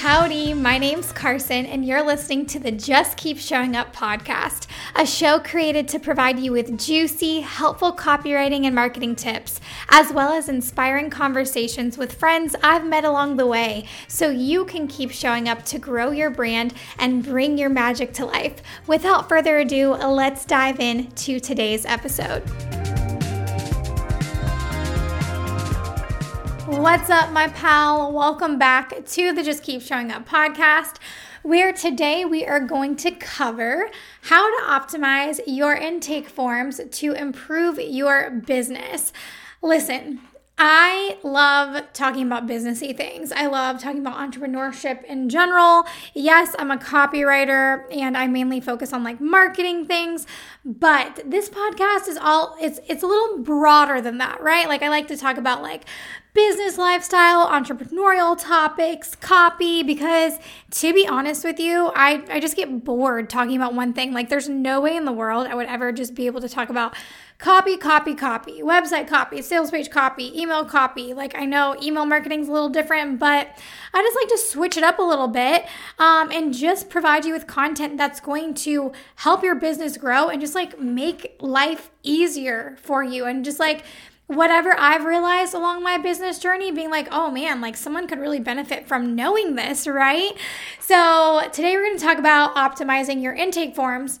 Howdy, my name's Karsen, and you're listening to the Just Keep Showing Up podcast, a show created to provide you with juicy, helpful copywriting and marketing tips, as well as inspiring conversations with friends I've met along the way, so you can keep showing up to grow your brand and bring your magic to life. Without further ado, let's dive into today's episode. What's up, my pal? Welcome back to the Just Keep Showing Up podcast, where today we are going to cover how to optimize your intake forms to improve your business. Listen, I love talking about businessy things. I love talking about entrepreneurship in general. Yes, I'm a copywriter and I mainly focus on like marketing things, but this podcast is all it's it's a little broader than that, right? Like I like to talk about like business lifestyle, entrepreneurial topics, copy, because to be honest with you, I, I just get bored talking about one thing. Like, there's no way in the world I would ever just be able to talk about copy, copy, copy, website copy, sales page copy, email copy. Like, I know email marketing is a little different, but I just like to switch it up a little bit um, and just provide you with content that's going to help your business grow and just like make life easier for you and just like whatever I've realized along my business journey, being like, oh man, like someone could really benefit from knowing this, right? So today we're going to talk about optimizing your intake forms.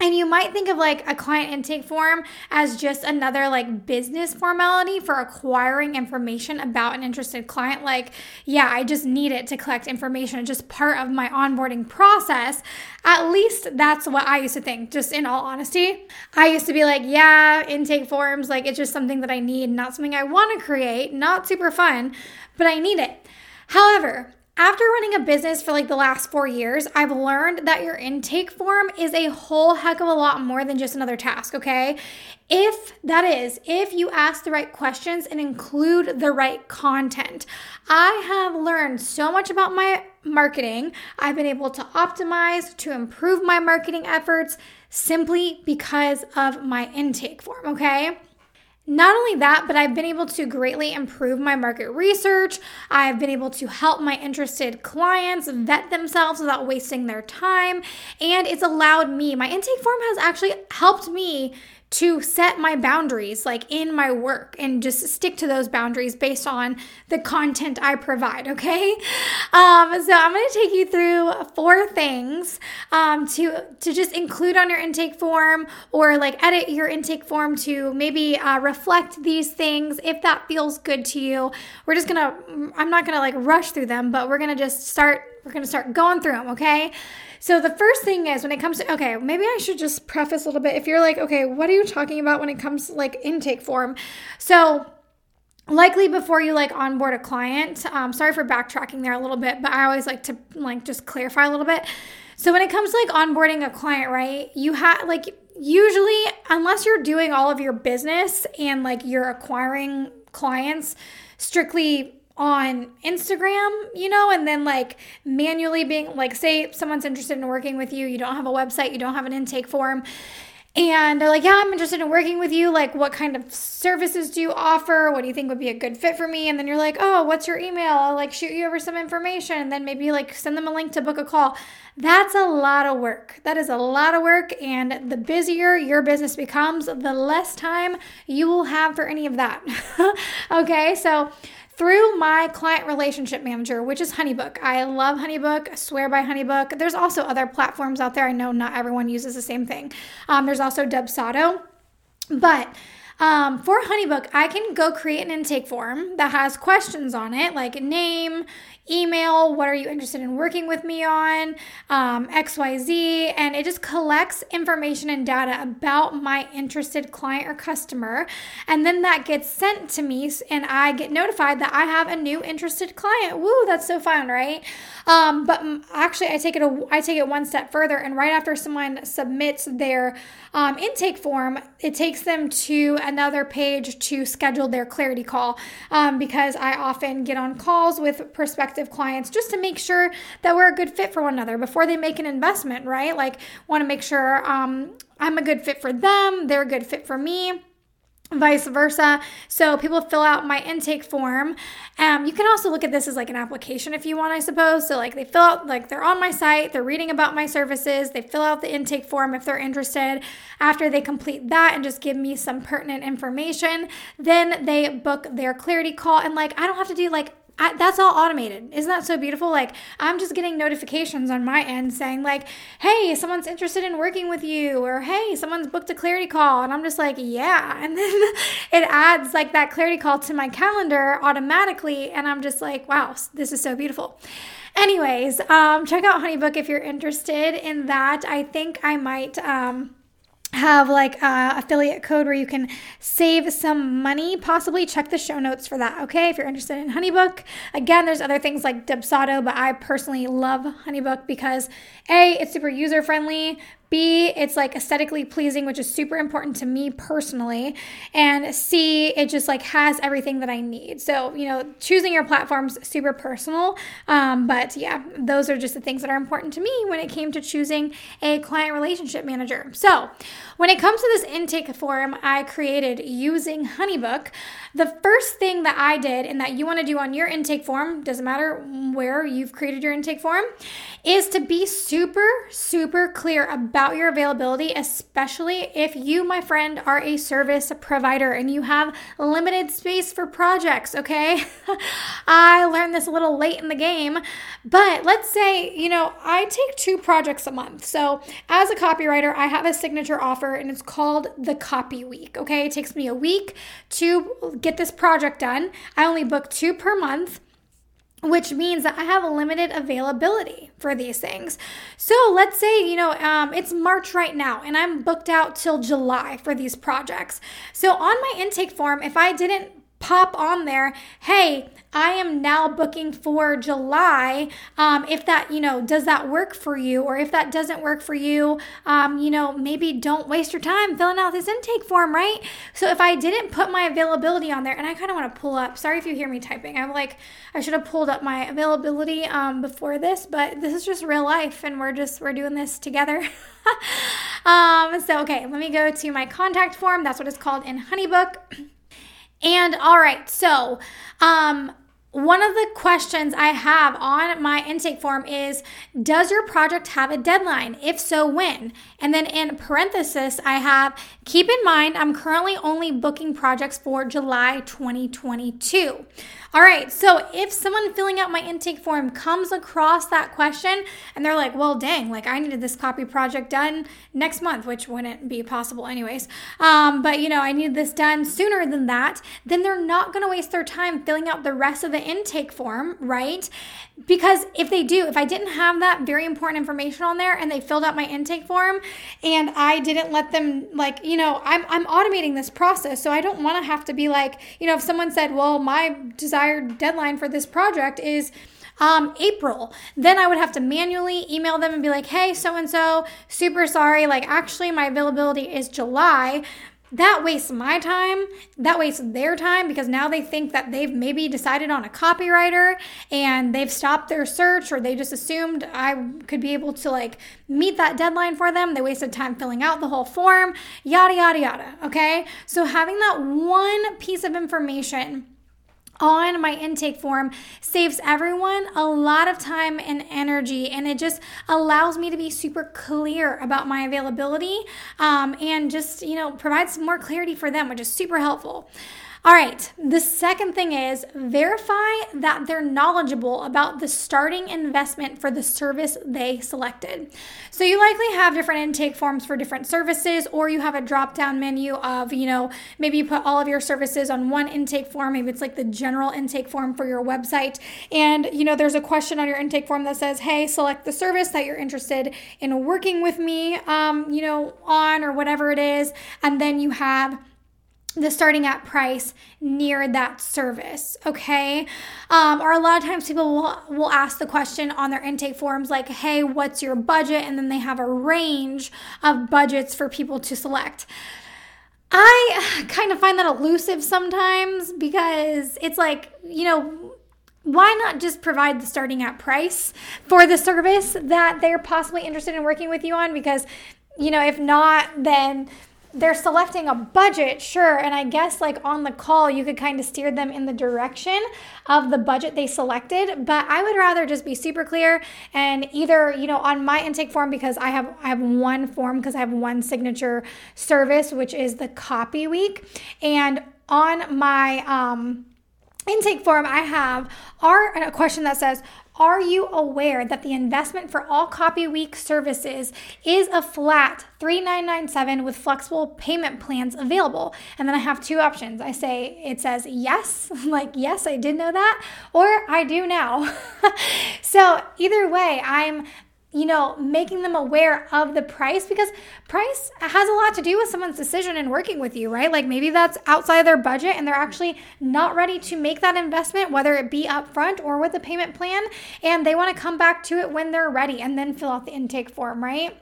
And you might think of like a client intake form as just another like business formality for acquiring information about an interested client. Like, yeah, I just need it to collect information. It's just part of my onboarding process. At least that's what I used to think, just in all honesty. I used to be like, yeah, intake forms, like it's just something that I need, not something I want to create, not super fun, but I need it. However, after running a business for like the last four years, I've learned that your intake form is a whole heck of a lot more than just another task, okay? If that is, if you ask the right questions and include the right content, I have learned so much about my marketing. I've been able to optimize, to improve my marketing efforts simply because of my intake form, okay? Not only that, but I've been able to greatly improve my market research. I've been able to help my interested clients vet themselves without wasting their time. And it's allowed me, my intake form has actually helped me to set my boundaries like in my work and just stick to those boundaries based on the content I provide. Okay. Um, so I'm to take you through four things um, to, to just include on your intake form or like edit your intake form to maybe uh, reflect these things if that feels good to you. We're just to, I'm not to like rush through them, but we're to just start, we're to start going through them. Okay. So the first thing is when it comes to okay, maybe I should just preface a little bit. If you're like, okay, what are you talking about when it comes to like intake form? So likely before you like onboard a client um, sorry for backtracking there a little bit but i always like to like just clarify a little bit so when it comes to like onboarding a client right you have like usually unless you're doing all of your business and like you're acquiring clients strictly on Instagram, you know, and then like manually being like, say someone's interested in working with you, you don't have a website, you don't have an intake form, and they're like, Yeah, I'm interested in working with you. Like, what kind of services do you offer? What do you think would be a good fit for me? And then you're like, Oh, what's your email? I'll like shoot you over some information. And then maybe like send them a link to book a call. That's a lot of work. That is a lot of work. And the busier your business becomes, the less time you will have for any of that. okay. So, through my client relationship manager, which is Honeybook. I love Honeybook, I swear by Honeybook. There's also other platforms out there. I know not everyone uses the same thing. Um, there's also Dubsado. But um, for Honeybook, I can go create an intake form that has questions on it, like name, email, what are you interested in working with me on, um, XYZ, and it just collects information and data about my interested client or customer. And then that gets sent to me, and I get notified that I have a new interested client. Woo, that's so fun, right? Um, but actually, I take it a, I take it one step further, and right after someone submits their um, intake form, it takes them to another page to schedule their clarity call um, because I often get on calls with prospective clients just to make sure that we're a good fit for one another before they make an investment, right? Like, want to make sure um, I'm a good fit for them, they're a good fit for me. Vice versa. So people fill out my intake form. Um, you can also look at this as like an application if you want, I suppose. So like they fill out, like they're on my site, they're reading about my services, they fill out the intake form if they're interested. After they complete that and just give me some pertinent information, then they book their clarity call. And like I don't have to do like I, that's all automated. Isn't that so beautiful? Like I'm just getting notifications on my end saying like, "Hey, someone's interested in working with you," or "Hey, someone's booked a clarity call," and I'm just like, "Yeah," and then it adds like that clarity call to my calendar automatically, and I'm just like, "Wow, this is so beautiful." Anyways, um, check out HoneyBook if you're interested in that. I think I might. Um, have like a affiliate code where you can save some money. Possibly check the show notes for that okay if you're interested in honeybook. Again there's other things like dubsado but i personally love honeybook because a it's super user friendly B, it's like aesthetically pleasing, which is super important to me personally. And C, it just like has everything that I need. So, you know, choosing your platform's super personal. Um, but yeah, those are just the things that are important to me when it came to choosing a client relationship manager. So, when it comes to this intake form I created using Honeybook, the first thing that I did and that you want to do on your intake form, doesn't matter where you've created your intake form, is to be super, super clear about your availability, especially if you, my friend, are a service provider and you have limited space for projects, okay? I learned this a little late in the game, but let's say, you know, I take two projects a month. So as a copywriter, I have a signature offer and it's called the Copy Week, okay? It takes me a week to get this project done. I only book two per month which means that I have a limited availability for these things. So let's say, you know, um, it's March right now and I'm booked out till July for these projects. So on my intake form, if I didn't pop on there, hey, I am now booking for July. Um, if that, you know, does that work for you? Or if that doesn't work for you, um, you know, maybe don't waste your time filling out this intake form, right? So if I didn't put my availability on there, and I kind of want to pull up, sorry if you hear me typing. I'm like, I should have pulled up my availability um, before this, but this is just real life and we're just, we're doing this together. um, so, okay, let me go to my contact form. That's what it's called in Honeybook. And all right, so um, one of the questions I have on my intake form is Does your project have a deadline? If so, when? And then in parenthesis, I have Keep in mind, I'm currently only booking projects for July 2022. All right, so if someone filling out my intake form comes across that question and they're like, well, dang, like I needed this copy project done next month, which wouldn't be possible anyways, um, but you know, I need this done sooner than that, then they're not gonna waste their time filling out the rest of the intake form, right? Because if they do, if I didn't have that very important information on there and they filled out my intake form and I didn't let them, like, you know, I'm, I'm automating this process, so I don't wanna have to be like, you know, if someone said, well, my desired deadline for this project is um, April. Then I would have to manually email them and be like, hey, so and so, super sorry. Like, actually, my availability is July. That wastes my time. That wastes their time because now they think that they've maybe decided on a copywriter and they've stopped their search or they just assumed I could be able to like meet that deadline for them. They wasted time filling out the whole form, yada, yada, yada. Okay. So having that one piece of information on my intake form saves everyone a lot of time and energy and it just allows me to be super clear about my availability um, and just you know provides more clarity for them which is super helpful all right, the second thing is verify that they're knowledgeable about the starting investment for the service they selected. So you likely have different intake forms for different services, or you have a drop down menu of, you know, maybe you put all of your services on one intake form. Maybe it's like the general intake form for your website. And, you know, there's a question on your intake form that says, hey, select the service that you're interested in working with me, um, you know, on or whatever it is. And then you have the starting at price near that service okay? Um, or a lot of times people will, will ask the question on their intake forms like hey what's your budget? And then they have a range of budgets for people to select. I kind of find that elusive sometimes because it's like you know why not just provide the starting at price for the service that they're possibly interested in working with you on? Because you know if not then they're selecting a budget, sure, and I guess like on the call you could kind of steer them in the direction of the budget they selected, but I would rather just be super clear and either, you know, on my intake form because I have I have one form because I have one signature service which is the copy week and on my um intake form I have are a question that says are you aware that the investment for all Copy Week services is a flat 3997 with flexible payment plans available? And then I have two options. I say it says yes, like yes, I did know that, or I do now. so either way, I'm you know, making them aware of the price because price has a lot to do with someone's decision in working with you, right? Like maybe that's outside their budget and they're actually not ready to make that investment, whether it be upfront or with a payment plan, and they want to come back to it when they're ready and then fill out the intake form, right?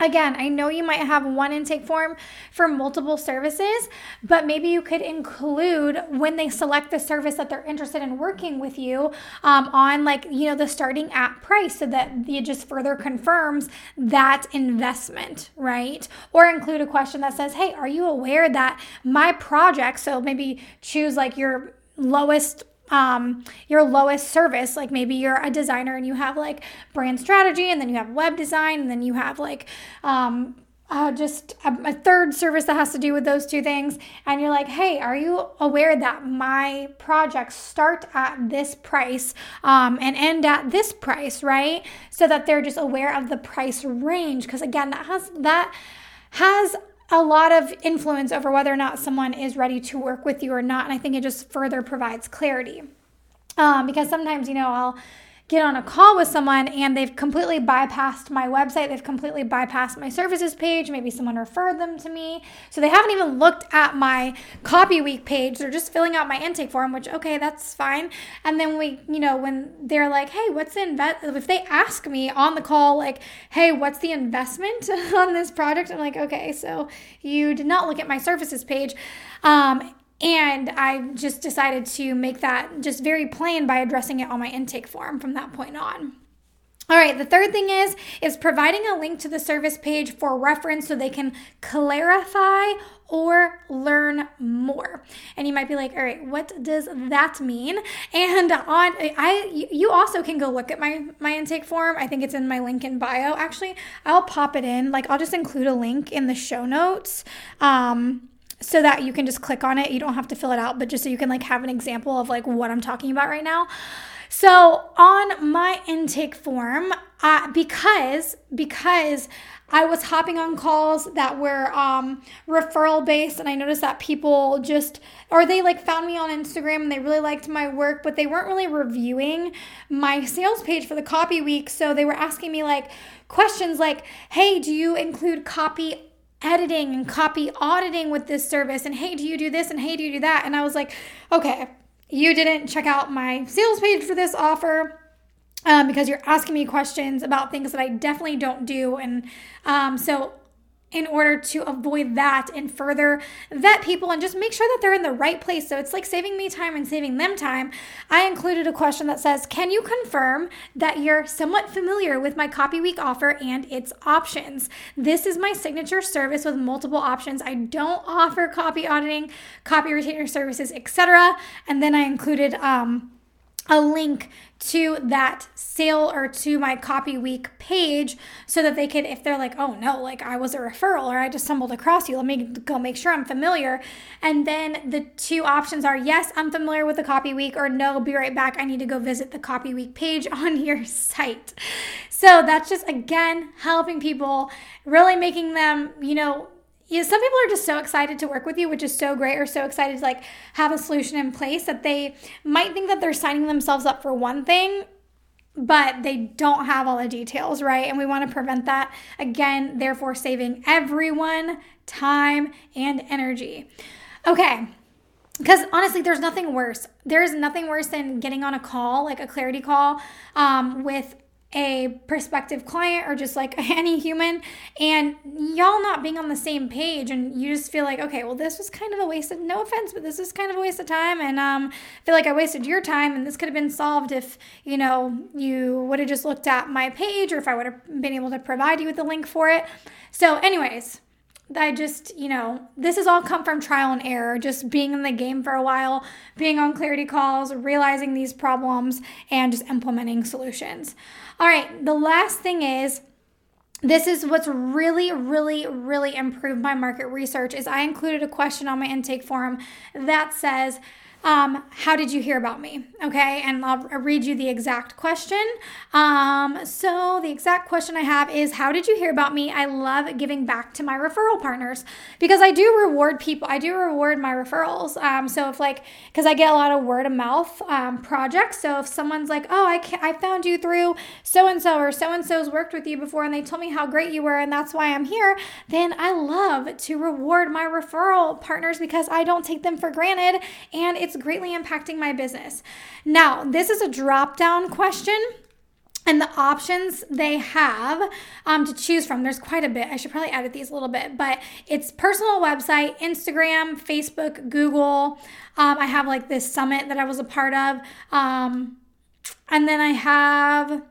Again, I know you might have one intake form for multiple services, but maybe you could include when they select the service that they're interested in working with you um, on, like, you know, the starting at price so that it just further confirms that investment, right? Or include a question that says, hey, are you aware that my project, so maybe choose like your lowest um, your lowest service. Like maybe you're a designer and you have like brand strategy, and then you have web design, and then you have like um, uh, just a, a, third service that has to do with those two things. And you're like, hey, are you aware that my projects start at this price um, and end at this price, right? So that they're just aware of the price range. Because again, that has that has a lot of influence over whether or not someone is ready to work with you or not. And I think it just further provides clarity. Um, because sometimes, you know, I'll get on a call with someone and they've completely bypassed my website, they've completely bypassed my services page, maybe someone referred them to me. So they haven't even looked at my copy week page. They're just filling out my intake form, which okay, that's fine. And then we, you know, when they're like, "Hey, what's the invest if they ask me on the call like, "Hey, what's the investment on this project?" I'm like, "Okay, so you did not look at my services page." Um, and I just decided to make that just very plain by addressing it on my intake form from that point on. All right, the third thing is is providing a link to the service page for reference so they can clarify or learn more. And you might be like, "All right, what does that mean?" And on I you also can go look at my my intake form. I think it's in my link in bio. Actually, I'll pop it in. Like I'll just include a link in the show notes. Um so that you can just click on it. You don't have to fill it out, but just so you can like have an example of like what I'm talking about right now. So on my intake form, uh, because because I was hopping on calls that were um, referral based, and I noticed that people just or they like found me on Instagram and they really liked my work, but they weren't really reviewing my sales page for the copy week. So they were asking me like questions like, "Hey, do you include copy editing and copy auditing with this service and hey do you do this and hey do you do that? And i was like okay you didn't check out my sales page for this offer um, because you're asking me questions about things that i definitely don't do. And um, so in order to avoid that and further vet people and just make sure that they're in the right place. So it's like saving me time and saving them time. I included a question that says, Can you confirm that you're somewhat familiar with my Copy Week offer and its options? This is my signature service with multiple options. I don't offer copy auditing, copy retainer services, etc. And then I included um, a link to that sale or to my copy week page so that they could if they're like oh no like i was a referral or i just stumbled across you let me go make sure i'm familiar. And then the two options are yes i'm familiar with the copy week or no be right back i need to go visit the copy week page on your site. So that's just again helping people really making them you know yeah, some people are just so excited to work with you, which is so great, or so excited to like have a solution in place that they might think that they're signing themselves up for one thing, but they don't have all the details, right? And we want to prevent that again, therefore saving everyone time and energy. Okay. Because honestly, there's nothing worse. There's nothing worse than getting on a call, like a clarity call, um, with a prospective client or just like any human and y'all not being on the same page and you just feel like okay well this was kind of a waste of no offense but this is kind of a waste of time and um I feel like I wasted your time and this could have been solved if you know you would have just looked at my page or if I would have been able to provide you with the link for it so anyways I just, you know, this has all come from trial and error, just being in the game for a while, being on clarity calls, realizing these problems, and just implementing solutions. All right, the last thing is this is what's really really really improved my market research is i included a question on my intake form that says um, how did you hear about me? Okay, and I'll read you the exact question. Um, so, the exact question I have is How did you hear about me? I love giving back to my referral partners because I do reward people, I do reward my referrals. Um, so, if like, because I get a lot of word of mouth um, projects. So, if someone's like, Oh, I, I found you through so and so, or so and so's worked with you before, and they told me how great you were, and that's why I'm here, then I love to reward my referral partners because I don't take them for granted and it's it's greatly impacting my business. Now, this is a drop down question. And the options they have um, to choose from, there's quite a bit. I should probably edit these a little bit, but it's personal website, Instagram, Facebook, Google. Um, I have like this summit that I was a part of. Um, and then I have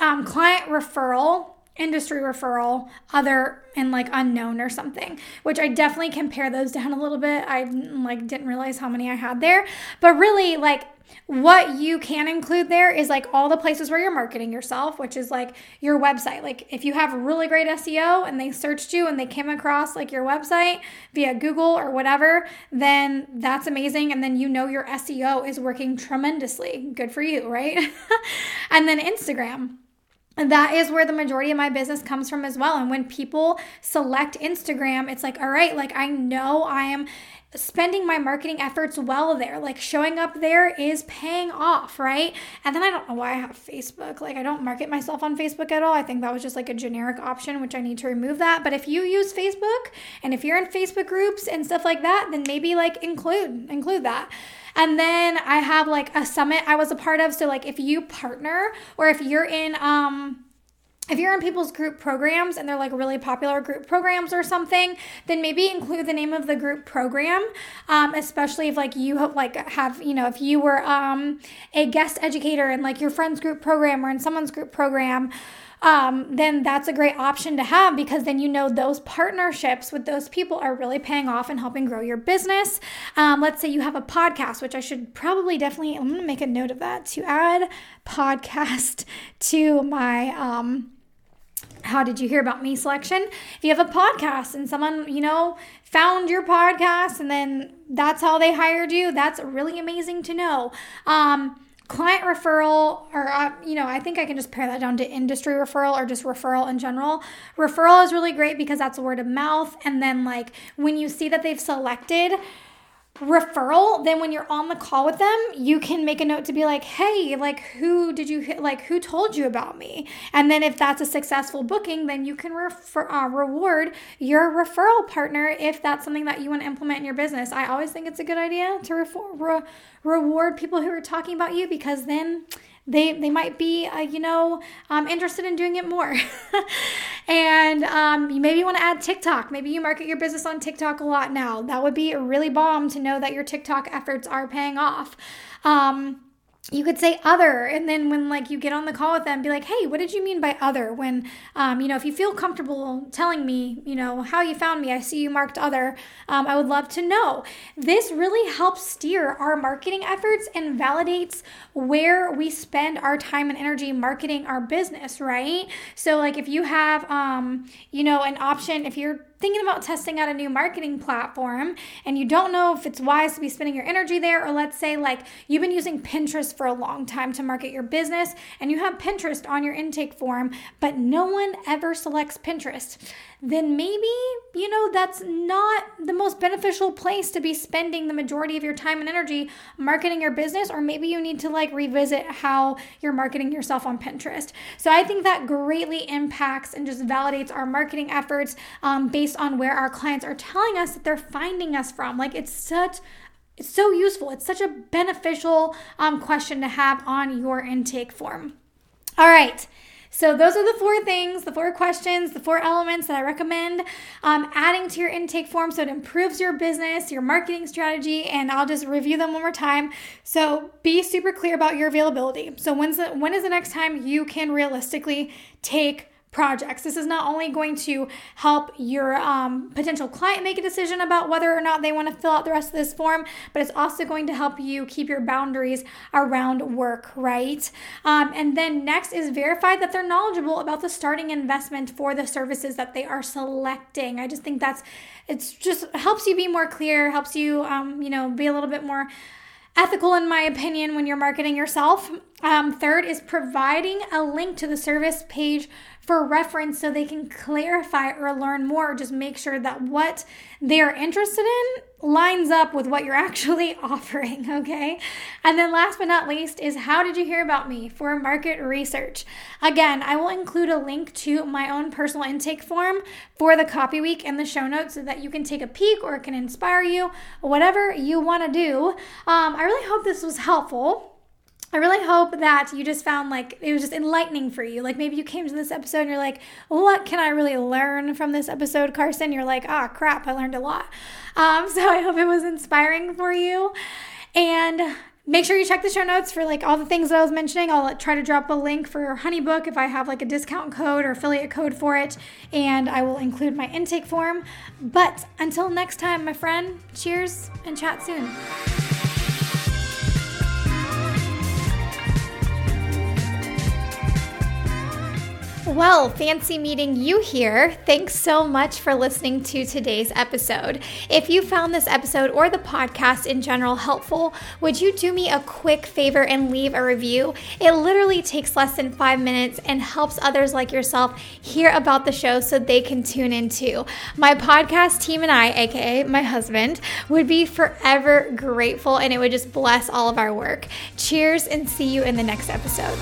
um, client referral industry referral, other and like unknown or something, which I definitely compare those down a little bit. I like didn't realize how many I had there, but really like what you can include there is like all the places where you're marketing yourself, which is like your website. Like if you have really great SEO and they searched you and they came across like your website via Google or whatever, then that's amazing. And then you know your SEO is working tremendously. Good for you, right? and then Instagram that is where the majority of my business comes from as well. And when people select Instagram, it's like, all right, like I know I am spending my marketing efforts well there. Like showing up there is paying off, right? And then I don't know why I have Facebook. Like I don't market myself on Facebook at all. I think that was just like a generic option, which I need to remove that. But if you use Facebook and if you're in Facebook groups and stuff like that, then maybe like include include that. And then I have like a summit I was a part of. So like if you partner or if you're in um if you're in people's group programs and they're like really popular group programs or something then maybe include the name of the group program um, especially if like you have like have you know if you were um, a guest educator in like your friend's group program or in someone's group program um, then that's a great option to have because then you know those partnerships with those people are really paying off and helping grow your business. Um, let's say you have a podcast, which I should probably definitely, I'm going to make a note of that to add podcast to my. Um, how did you hear about me selection? If you have a podcast and someone, you know, found your podcast and then that's how they hired you, that's really amazing to know. Um, client referral or uh, you know i think i can just pare that down to industry referral or just referral in general. Referral is really great because that's word of mouth and then like when you see that they've selected referral then when you're on the call with them you can make a note to be like hey like who did you like who told you about me? And then if that's a successful booking then you can refer, uh, reward your referral partner if that's something that you want to implement in your business. I always think it's a good idea to re- re- reward people who are talking about you because then they they might be uh, you know um, interested in doing it more. And um, you maybe want to add tiktok. Maybe you market your business on tiktok a lot now. That would be really bomb to know that your tiktok efforts are paying off. Um, you could say other and then when like you get on the call with them be like hey what did you mean by other? When um, you know if you feel comfortable telling me you know how you found me? I see you marked other. Um, i would love to know. This really helps steer our marketing efforts and validates where we spend our time and energy marketing our business right? So like if you have um, you know an option if you're thinking about testing out a new marketing platform and you don't know if it's wise to be spending your energy there, or let's say like you've been using Pinterest for a long time to market your business and you have Pinterest on your intake form, but no one ever selects Pinterest then maybe, you know, that's not the most beneficial place to be spending the majority of your time and energy marketing your business, or maybe you need to like revisit how you're marketing yourself on Pinterest. So I think that greatly impacts and just validates our marketing efforts um, based on where our clients are telling us that they're finding us from. Like it's such it's so useful. It's such a beneficial um, question to have on your intake form. All right. So, those are the four things, the four questions, the four elements that I recommend um, adding to your intake form so it improves your business, your marketing strategy, and I'll just review them one more time. So, be super clear about your availability. So, when's the, when is the next time you can realistically take projects. This is not only going to help your um, potential client make a decision about whether or not they want to fill out the rest of this form, but it's also going to help you keep your boundaries around work, right? Um, and then next is verify that they're knowledgeable about the starting investment for the services that they are selecting. I just think that's it's just helps you be more clear, helps you um, you know be a little bit more ethical, in my opinion, when you're marketing yourself. Um, third is providing a link to the service page for reference so they can clarify or learn more. or Just make sure that what they're interested in lines up with what you're actually offering, okay? And then last but not least is how did you hear about me for market research? Again, I will include a link to my own personal intake form for the copy week in the show notes so that you can take a peek or it can inspire you, whatever you want to do. Um, I really hope this was helpful. I really hope that you just found like it was just enlightening for you. Like maybe you came to this episode and you're like, what can I really learn from this episode, Karsen? You're like, ah, oh, crap, I learned a lot. Um, so I hope it was inspiring for you. And make sure you check the show notes for like all the things that I was mentioning. I'll try to drop a link for Honeybook if I have like a discount code or affiliate code for it, and I will include my intake form. But until next time, my friend, cheers and chat soon. Well, fancy meeting you here. Thanks so much for listening to today's episode. If you found this episode or the podcast in general helpful, would you do me a quick favor and leave a review? It literally takes less than five minutes and helps others like yourself hear about the show so they can tune in too. My podcast team and I, aka my husband, would be forever grateful and it would just bless all of our work. Cheers and see you in the next episode.